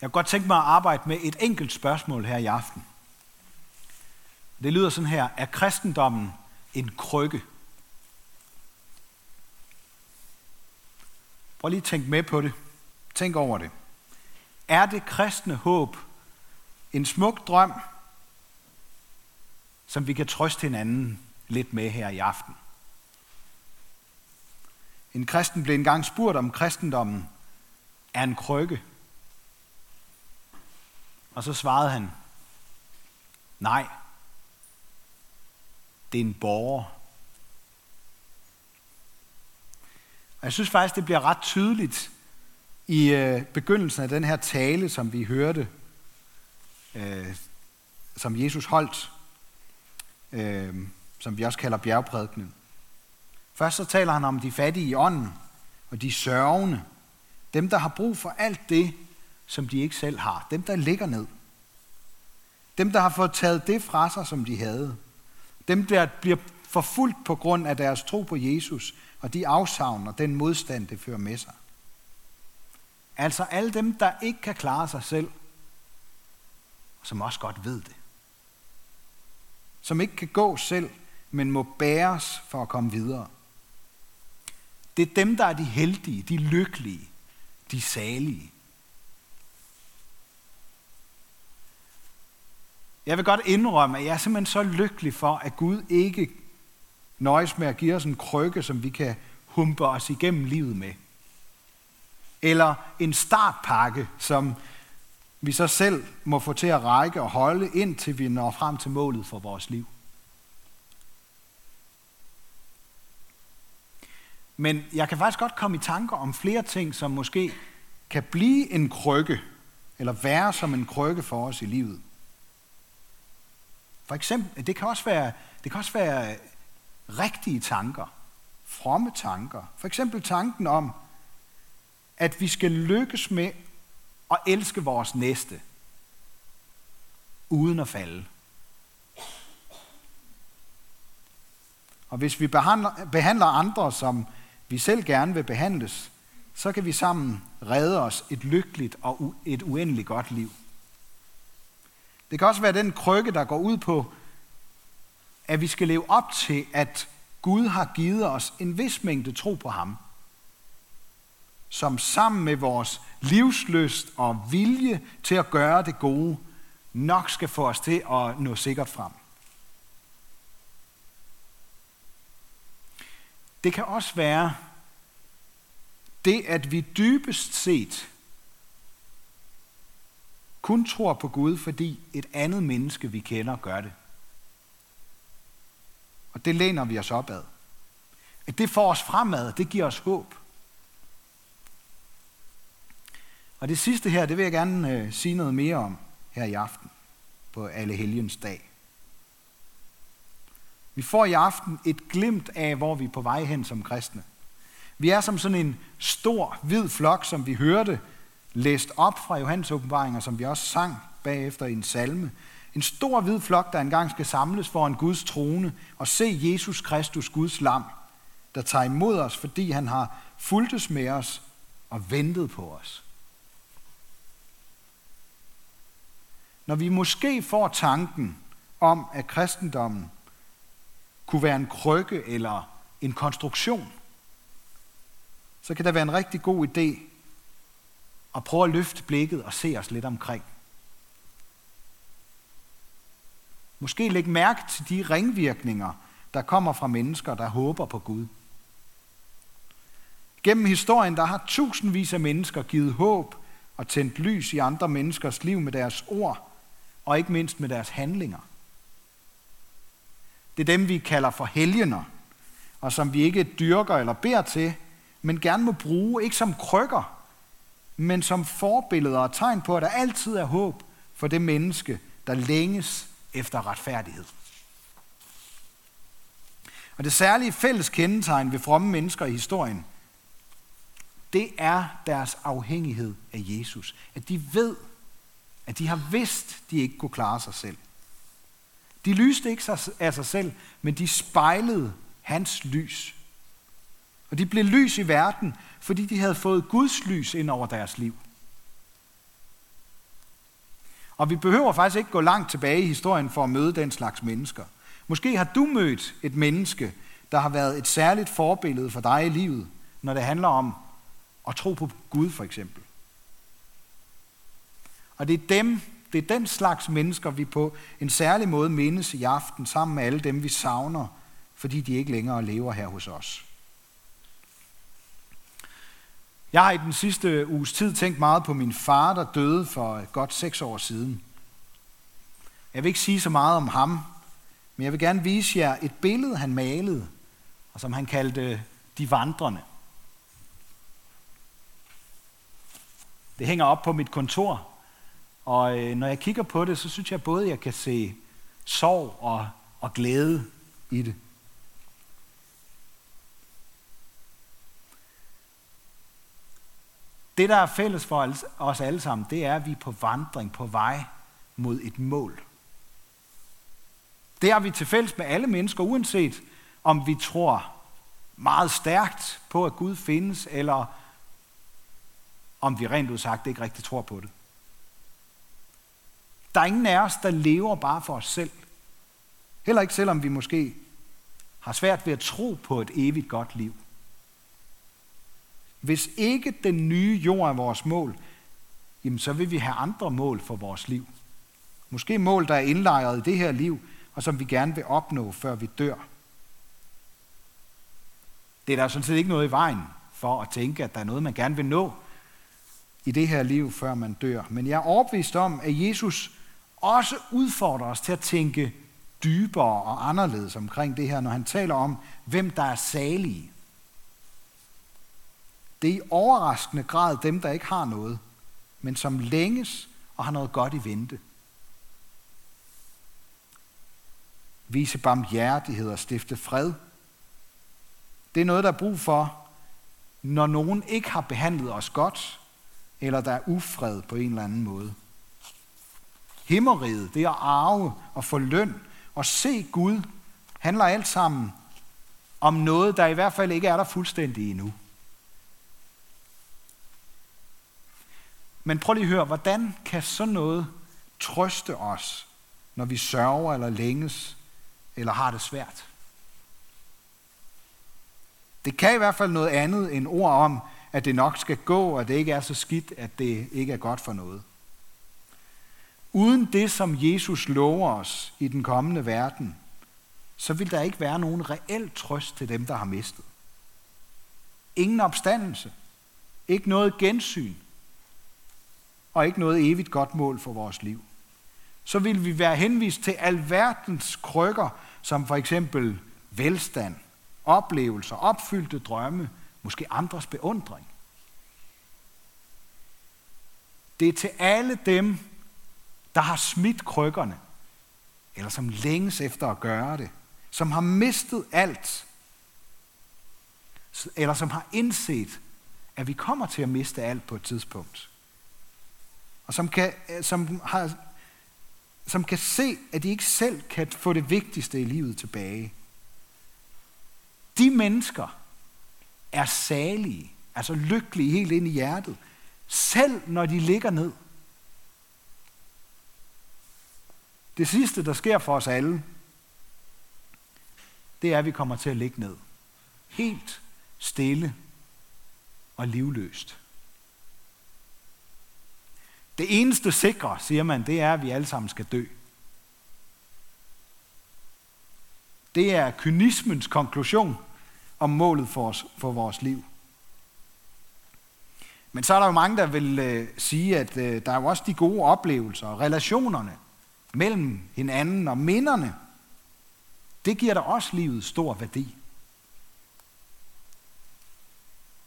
Jeg kunne godt tænke mig at arbejde med et enkelt spørgsmål her i aften. Det lyder sådan her. Er kristendommen en krykke? Prøv lige at tænke med på det. Tænk over det. Er det kristne håb en smuk drøm, som vi kan trøste hinanden lidt med her i aften? En kristen blev engang spurgt om kristendommen er en krykke. Og så svarede han, nej, det er en borger. Og jeg synes faktisk, det bliver ret tydeligt i øh, begyndelsen af den her tale, som vi hørte, øh, som Jesus holdt, øh, som vi også kalder bjergprædikenen. Først så taler han om de fattige i ånden, og de sørgende. Dem, der har brug for alt det, som de ikke selv har. Dem, der ligger ned. Dem, der har fået taget det fra sig, som de havde. Dem, der bliver forfulgt på grund af deres tro på Jesus, og de afsavn og den modstand, det fører med sig. Altså alle dem, der ikke kan klare sig selv, som også godt ved det. Som ikke kan gå selv, men må bæres for at komme videre. Det er dem, der er de heldige, de lykkelige, de salige. Jeg vil godt indrømme, at jeg er simpelthen så lykkelig for, at Gud ikke nøjes med at give os en krykke, som vi kan humpe os igennem livet med. Eller en startpakke, som vi så selv må få til at række og holde, indtil vi når frem til målet for vores liv. Men jeg kan faktisk godt komme i tanker om flere ting, som måske kan blive en krykke, eller være som en krykke for os i livet. For eksempel, det kan også være, det kan også være rigtige tanker, fromme tanker. For eksempel tanken om, at vi skal lykkes med at elske vores næste, uden at falde. Og hvis vi behandler, behandler andre, som vi selv gerne vil behandles, så kan vi sammen redde os et lykkeligt og et uendeligt godt liv. Det kan også være den krykke, der går ud på, at vi skal leve op til, at Gud har givet os en vis mængde tro på ham, som sammen med vores livsløst og vilje til at gøre det gode, nok skal få os til at nå sikkert frem. Det kan også være det, at vi dybest set kun tror på Gud, fordi et andet menneske, vi kender, gør det. Og det læner vi os opad. At det får os fremad, det giver os håb. Og det sidste her, det vil jeg gerne øh, sige noget mere om her i aften på Alle Helgens dag. Vi får i aften et glimt af, hvor vi er på vej hen som kristne. Vi er som sådan en stor, hvid flok, som vi hørte læst op fra Johannes åbenbaringer, som vi også sang bagefter i en salme. En stor hvid flok, der engang skal samles foran Guds trone og se Jesus Kristus, Guds lam, der tager imod os, fordi han har fuldtes med os og ventet på os. Når vi måske får tanken om, at kristendommen kunne være en krykke eller en konstruktion, så kan det være en rigtig god idé og prøve at løfte blikket og se os lidt omkring. Måske lægge mærke til de ringvirkninger, der kommer fra mennesker, der håber på Gud. Gennem historien, der har tusindvis af mennesker givet håb og tændt lys i andre menneskers liv med deres ord, og ikke mindst med deres handlinger. Det er dem, vi kalder for helgener, og som vi ikke dyrker eller beder til, men gerne må bruge, ikke som krykker, men som forbilleder og tegn på, at der altid er håb for det menneske, der længes efter retfærdighed. Og det særlige fælles kendetegn ved fromme mennesker i historien, det er deres afhængighed af Jesus. At de ved, at de har vidst, de ikke kunne klare sig selv. De lyste ikke af sig selv, men de spejlede hans lys. Og de blev lys i verden, fordi de havde fået Guds lys ind over deres liv. Og vi behøver faktisk ikke gå langt tilbage i historien for at møde den slags mennesker. Måske har du mødt et menneske, der har været et særligt forbillede for dig i livet, når det handler om at tro på Gud for eksempel. Og det er dem, det er den slags mennesker, vi på en særlig måde mindes i aften, sammen med alle dem, vi savner, fordi de ikke længere lever her hos os. Jeg har i den sidste uges tid tænkt meget på min far, der døde for øh, godt seks år siden. Jeg vil ikke sige så meget om ham, men jeg vil gerne vise jer et billede, han malede, og som han kaldte øh, De Vandrende. Det hænger op på mit kontor, og øh, når jeg kigger på det, så synes jeg både, jeg kan se sorg og, og glæde i det. Det, der er fælles for os alle sammen, det er, at vi er på vandring, på vej mod et mål. Det har vi til fælles med alle mennesker, uanset om vi tror meget stærkt på, at Gud findes, eller om vi rent udsagt ikke rigtig tror på det. Der er ingen af os, der lever bare for os selv. Heller ikke selvom vi måske har svært ved at tro på et evigt godt liv. Hvis ikke den nye jord er vores mål, jamen så vil vi have andre mål for vores liv. Måske mål, der er indlejret i det her liv, og som vi gerne vil opnå, før vi dør. Det er der sådan set ikke noget i vejen for at tænke, at der er noget, man gerne vil nå i det her liv, før man dør. Men jeg er overbevist om, at Jesus også udfordrer os til at tænke dybere og anderledes omkring det her, når han taler om, hvem der er salige. Det er i overraskende grad dem, der ikke har noget, men som længes og har noget godt i vente. Vise barmhjertighed og stifte fred. Det er noget, der er brug for, når nogen ikke har behandlet os godt, eller der er ufred på en eller anden måde. Himmeriget, det at arve og få løn og se Gud, handler alt sammen om noget, der i hvert fald ikke er der fuldstændig endnu. Men prøv lige at høre, hvordan kan sådan noget trøste os, når vi sørger eller længes eller har det svært? Det kan i hvert fald noget andet end ord om, at det nok skal gå, og det ikke er så skidt, at det ikke er godt for noget. Uden det, som Jesus lover os i den kommende verden, så vil der ikke være nogen reel trøst til dem, der har mistet. Ingen opstandelse. Ikke noget gensyn og ikke noget evigt godt mål for vores liv. Så vil vi være henvist til alverdens krykker, som for eksempel velstand, oplevelser, opfyldte drømme, måske andres beundring. Det er til alle dem, der har smidt krykkerne, eller som længes efter at gøre det, som har mistet alt, eller som har indset, at vi kommer til at miste alt på et tidspunkt og som kan, øh, som, har, som kan se, at de ikke selv kan få det vigtigste i livet tilbage. De mennesker er salige, altså lykkelige helt ind i hjertet, selv når de ligger ned. Det sidste, der sker for os alle, det er, at vi kommer til at ligge ned. Helt stille og livløst. Det eneste sikre, siger man, det er, at vi alle sammen skal dø. Det er kynismens konklusion om målet for, os, for vores liv. Men så er der jo mange, der vil øh, sige, at øh, der er jo også de gode oplevelser og relationerne mellem hinanden og minderne. Det giver da også livet stor værdi.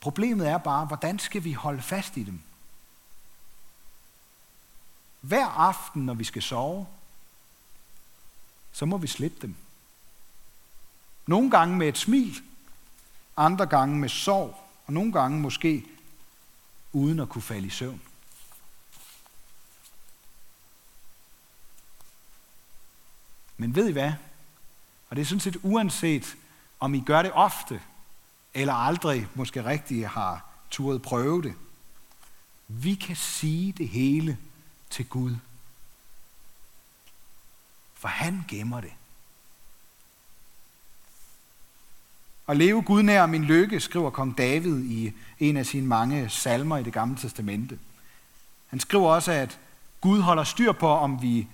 Problemet er bare, hvordan skal vi holde fast i dem? Hver aften, når vi skal sove, så må vi slippe dem. Nogle gange med et smil, andre gange med sorg, og nogle gange måske uden at kunne falde i søvn. Men ved I hvad? Og det er sådan set uanset, om I gør det ofte, eller aldrig måske rigtig har turet prøve det. Vi kan sige det hele til Gud. For han gemmer det. At leve Gud nær min lykke, skriver kong David i en af sine mange salmer i det gamle testamente. Han skriver også, at Gud holder styr på, om vi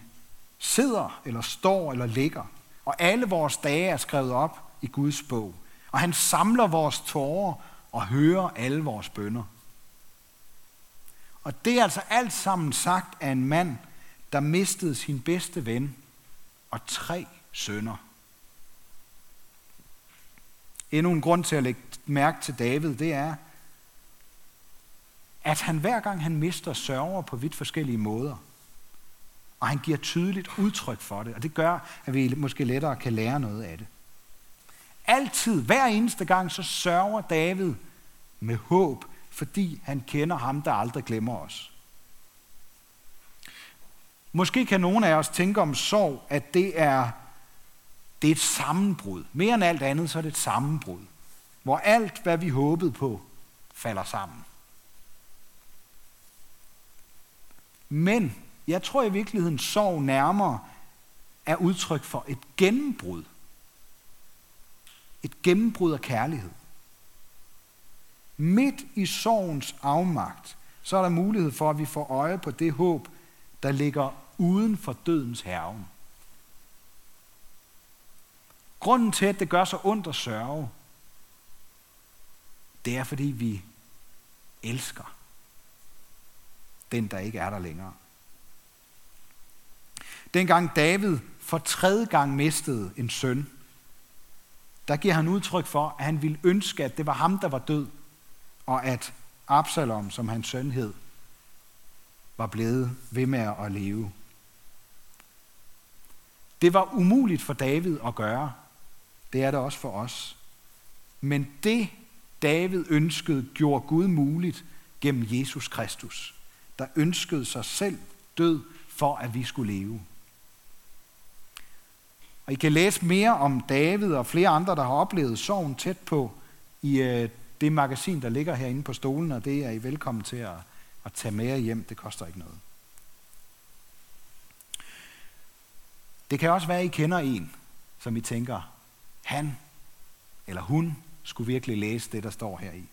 sidder, eller står, eller ligger. Og alle vores dage er skrevet op i Guds bog. Og han samler vores tårer og hører alle vores bønder. Og det er altså alt sammen sagt af en mand, der mistede sin bedste ven og tre sønner. Endnu en grund til at lægge mærke til David, det er, at han hver gang han mister sørger på vidt forskellige måder. Og han giver tydeligt udtryk for det, og det gør, at vi måske lettere kan lære noget af det. Altid, hver eneste gang, så sørger David med håb, fordi han kender ham, der aldrig glemmer os. Måske kan nogen af os tænke om sorg, at det er, det er et sammenbrud. Mere end alt andet, så er det et sammenbrud, hvor alt, hvad vi håbede på, falder sammen. Men jeg tror i virkeligheden, sorg nærmere er udtryk for et gennembrud. Et gennembrud af kærlighed. Midt i sorgens afmagt, så er der mulighed for, at vi får øje på det håb, der ligger uden for dødens herven. Grunden til, at det gør så ondt at sørge, det er, fordi vi elsker den, der ikke er der længere. Dengang David for tredje gang mistede en søn, der giver han udtryk for, at han ville ønske, at det var ham, der var død, og at Absalom, som hans søn hed, var blevet ved med at leve. Det var umuligt for David at gøre. Det er det også for os. Men det David ønskede, gjorde Gud muligt gennem Jesus Kristus, der ønskede sig selv død for, at vi skulle leve. Og I kan læse mere om David og flere andre, der har oplevet sorgen tæt på i øh, det magasin, der ligger herinde på stolen, og det er I velkommen til at, at tage med jer hjem. Det koster ikke noget. Det kan også være, at I kender en, som I tænker, han eller hun skulle virkelig læse det, der står her i.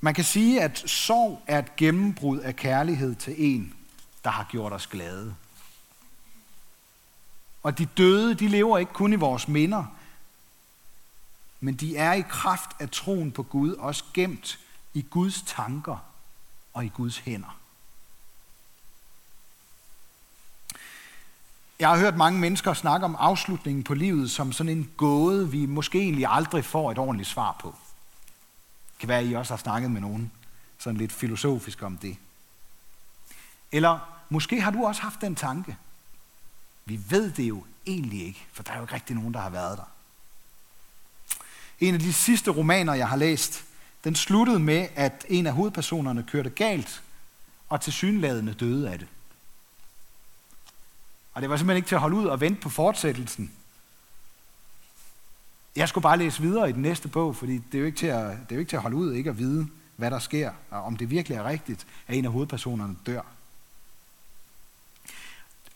Man kan sige, at sorg er et gennembrud af kærlighed til en, der har gjort os glade. Og de døde, de lever ikke kun i vores minder, men de er i kraft af troen på Gud også gemt i Guds tanker og i Guds hænder. Jeg har hørt mange mennesker snakke om afslutningen på livet som sådan en gåde, vi måske egentlig aldrig får et ordentligt svar på. Det kan være, at I også har snakket med nogen sådan lidt filosofisk om det. Eller måske har du også haft den tanke. Vi ved det jo egentlig ikke, for der er jo ikke rigtig nogen, der har været der. En af de sidste romaner, jeg har læst, den sluttede med, at en af hovedpersonerne kørte galt, og til synladende døde af det. Og det var simpelthen ikke til at holde ud og vente på fortsættelsen. Jeg skulle bare læse videre i den næste bog, fordi det er jo ikke til at, det er jo ikke til at holde ud ikke at vide, hvad der sker, og om det virkelig er rigtigt, at en af hovedpersonerne dør.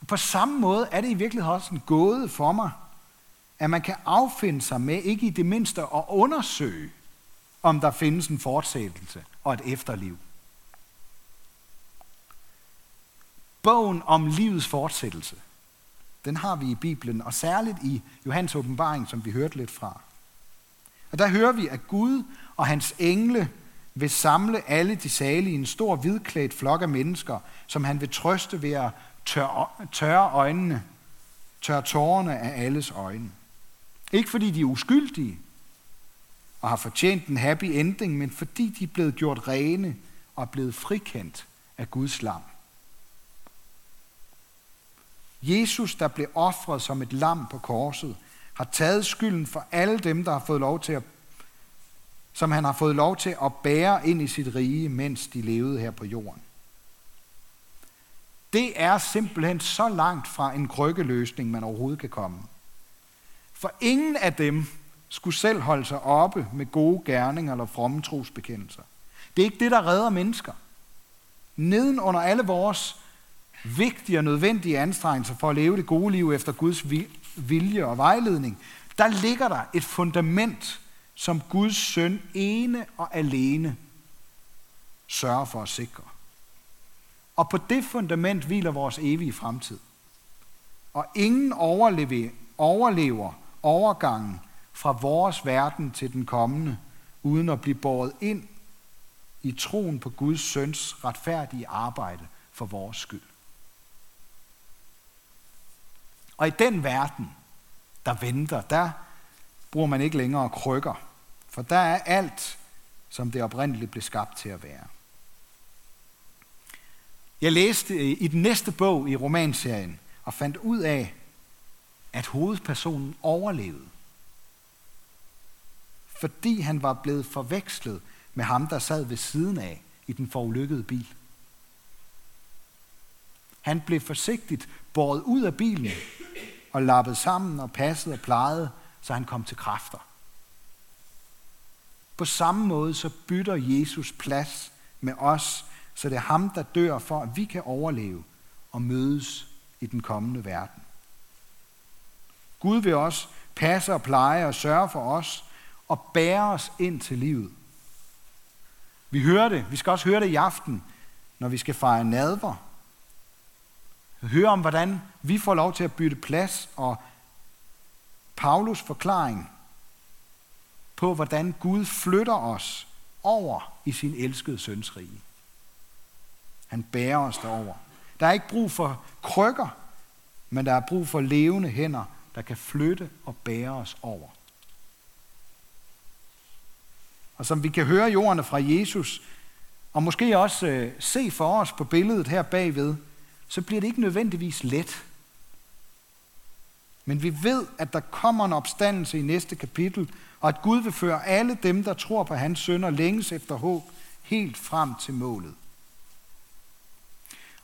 På samme måde er det i virkeligheden også en gåde for mig, at man kan affinde sig med ikke i det mindste at undersøge, om der findes en fortsættelse og et efterliv. Bogen om livets fortsættelse, den har vi i Bibelen, og særligt i Johannes åbenbaring, som vi hørte lidt fra. Og der hører vi, at Gud og hans engle vil samle alle de salige i en stor hvidklædt flok af mennesker, som han vil trøste ved at tørre, tørre øjnene, tørre tårerne af alles øjne. Ikke fordi de er uskyldige og har fortjent en happy ending, men fordi de er blevet gjort rene og er blevet frikendt af Guds lam. Jesus, der blev offret som et lam på korset, har taget skylden for alle dem, der har fået lov til at, som han har fået lov til at bære ind i sit rige, mens de levede her på jorden. Det er simpelthen så langt fra en krykkeløsning, man overhovedet kan komme. For ingen af dem skulle selv holde sig oppe med gode gerninger eller fromme trosbekendelser. Det er ikke det, der redder mennesker. Neden under alle vores vigtige og nødvendige anstrengelser for at leve det gode liv efter Guds vilje og vejledning, der ligger der et fundament, som Guds søn ene og alene sørger for at sikre. Og på det fundament hviler vores evige fremtid. Og ingen overlever, overlever overgangen fra vores verden til den kommende, uden at blive båret ind i troen på Guds søns retfærdige arbejde for vores skyld. Og i den verden, der venter, der bruger man ikke længere krykker, for der er alt, som det oprindeligt blev skabt til at være. Jeg læste i den næste bog i romanserien og fandt ud af, at hovedpersonen overlevede. Fordi han var blevet forvekslet med ham, der sad ved siden af i den forulykkede bil. Han blev forsigtigt båret ud af bilen og lappet sammen og passet og plejet, så han kom til kræfter. På samme måde så bytter Jesus plads med os, så det er ham, der dør for, at vi kan overleve og mødes i den kommende verden. Gud vil også passe og pleje og sørge for os og bære os ind til livet. Vi hører det. Vi skal også høre det i aften, når vi skal fejre nadver. Høre om, hvordan vi får lov til at bytte plads og Paulus forklaring på, hvordan Gud flytter os over i sin elskede søns rige. Han bærer os derover. Der er ikke brug for krykker, men der er brug for levende hænder, der kan flytte og bære os over. Og som vi kan høre jorden fra Jesus, og måske også øh, se for os på billedet her bagved, så bliver det ikke nødvendigvis let. Men vi ved, at der kommer en opstandelse i næste kapitel, og at Gud vil føre alle dem, der tror på hans søn og længes efter håb, helt frem til målet.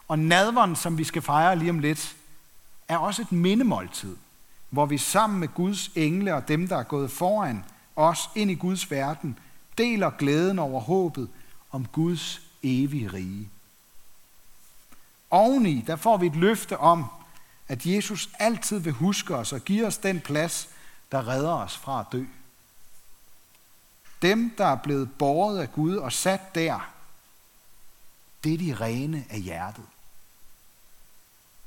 Og nadveren, som vi skal fejre lige om lidt, er også et mindemåltid, hvor vi sammen med Guds engle og dem, der er gået foran os ind i Guds verden, deler glæden over håbet om Guds evige rige. Oveni, der får vi et løfte om, at Jesus altid vil huske os og give os den plads, der redder os fra at dø. Dem, der er blevet båret af Gud og sat der, det er de rene af hjertet.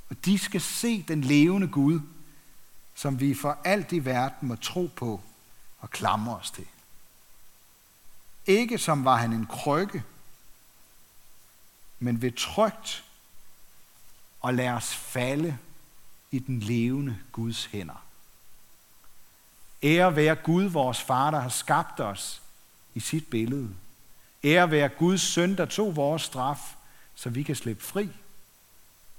Og de skal se den levende Gud, som vi for alt i verden må tro på og klamre os til. Ikke som var han en krykke, men ved trygt og lad os falde i den levende Guds hænder. Ære være Gud, vores far, der har skabt os i sit billede. Ære være Guds søn, der tog vores straf, så vi kan slippe fri.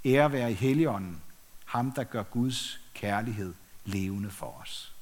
Ære være i Helligånden, ham der gør Guds kærlighed levende for os.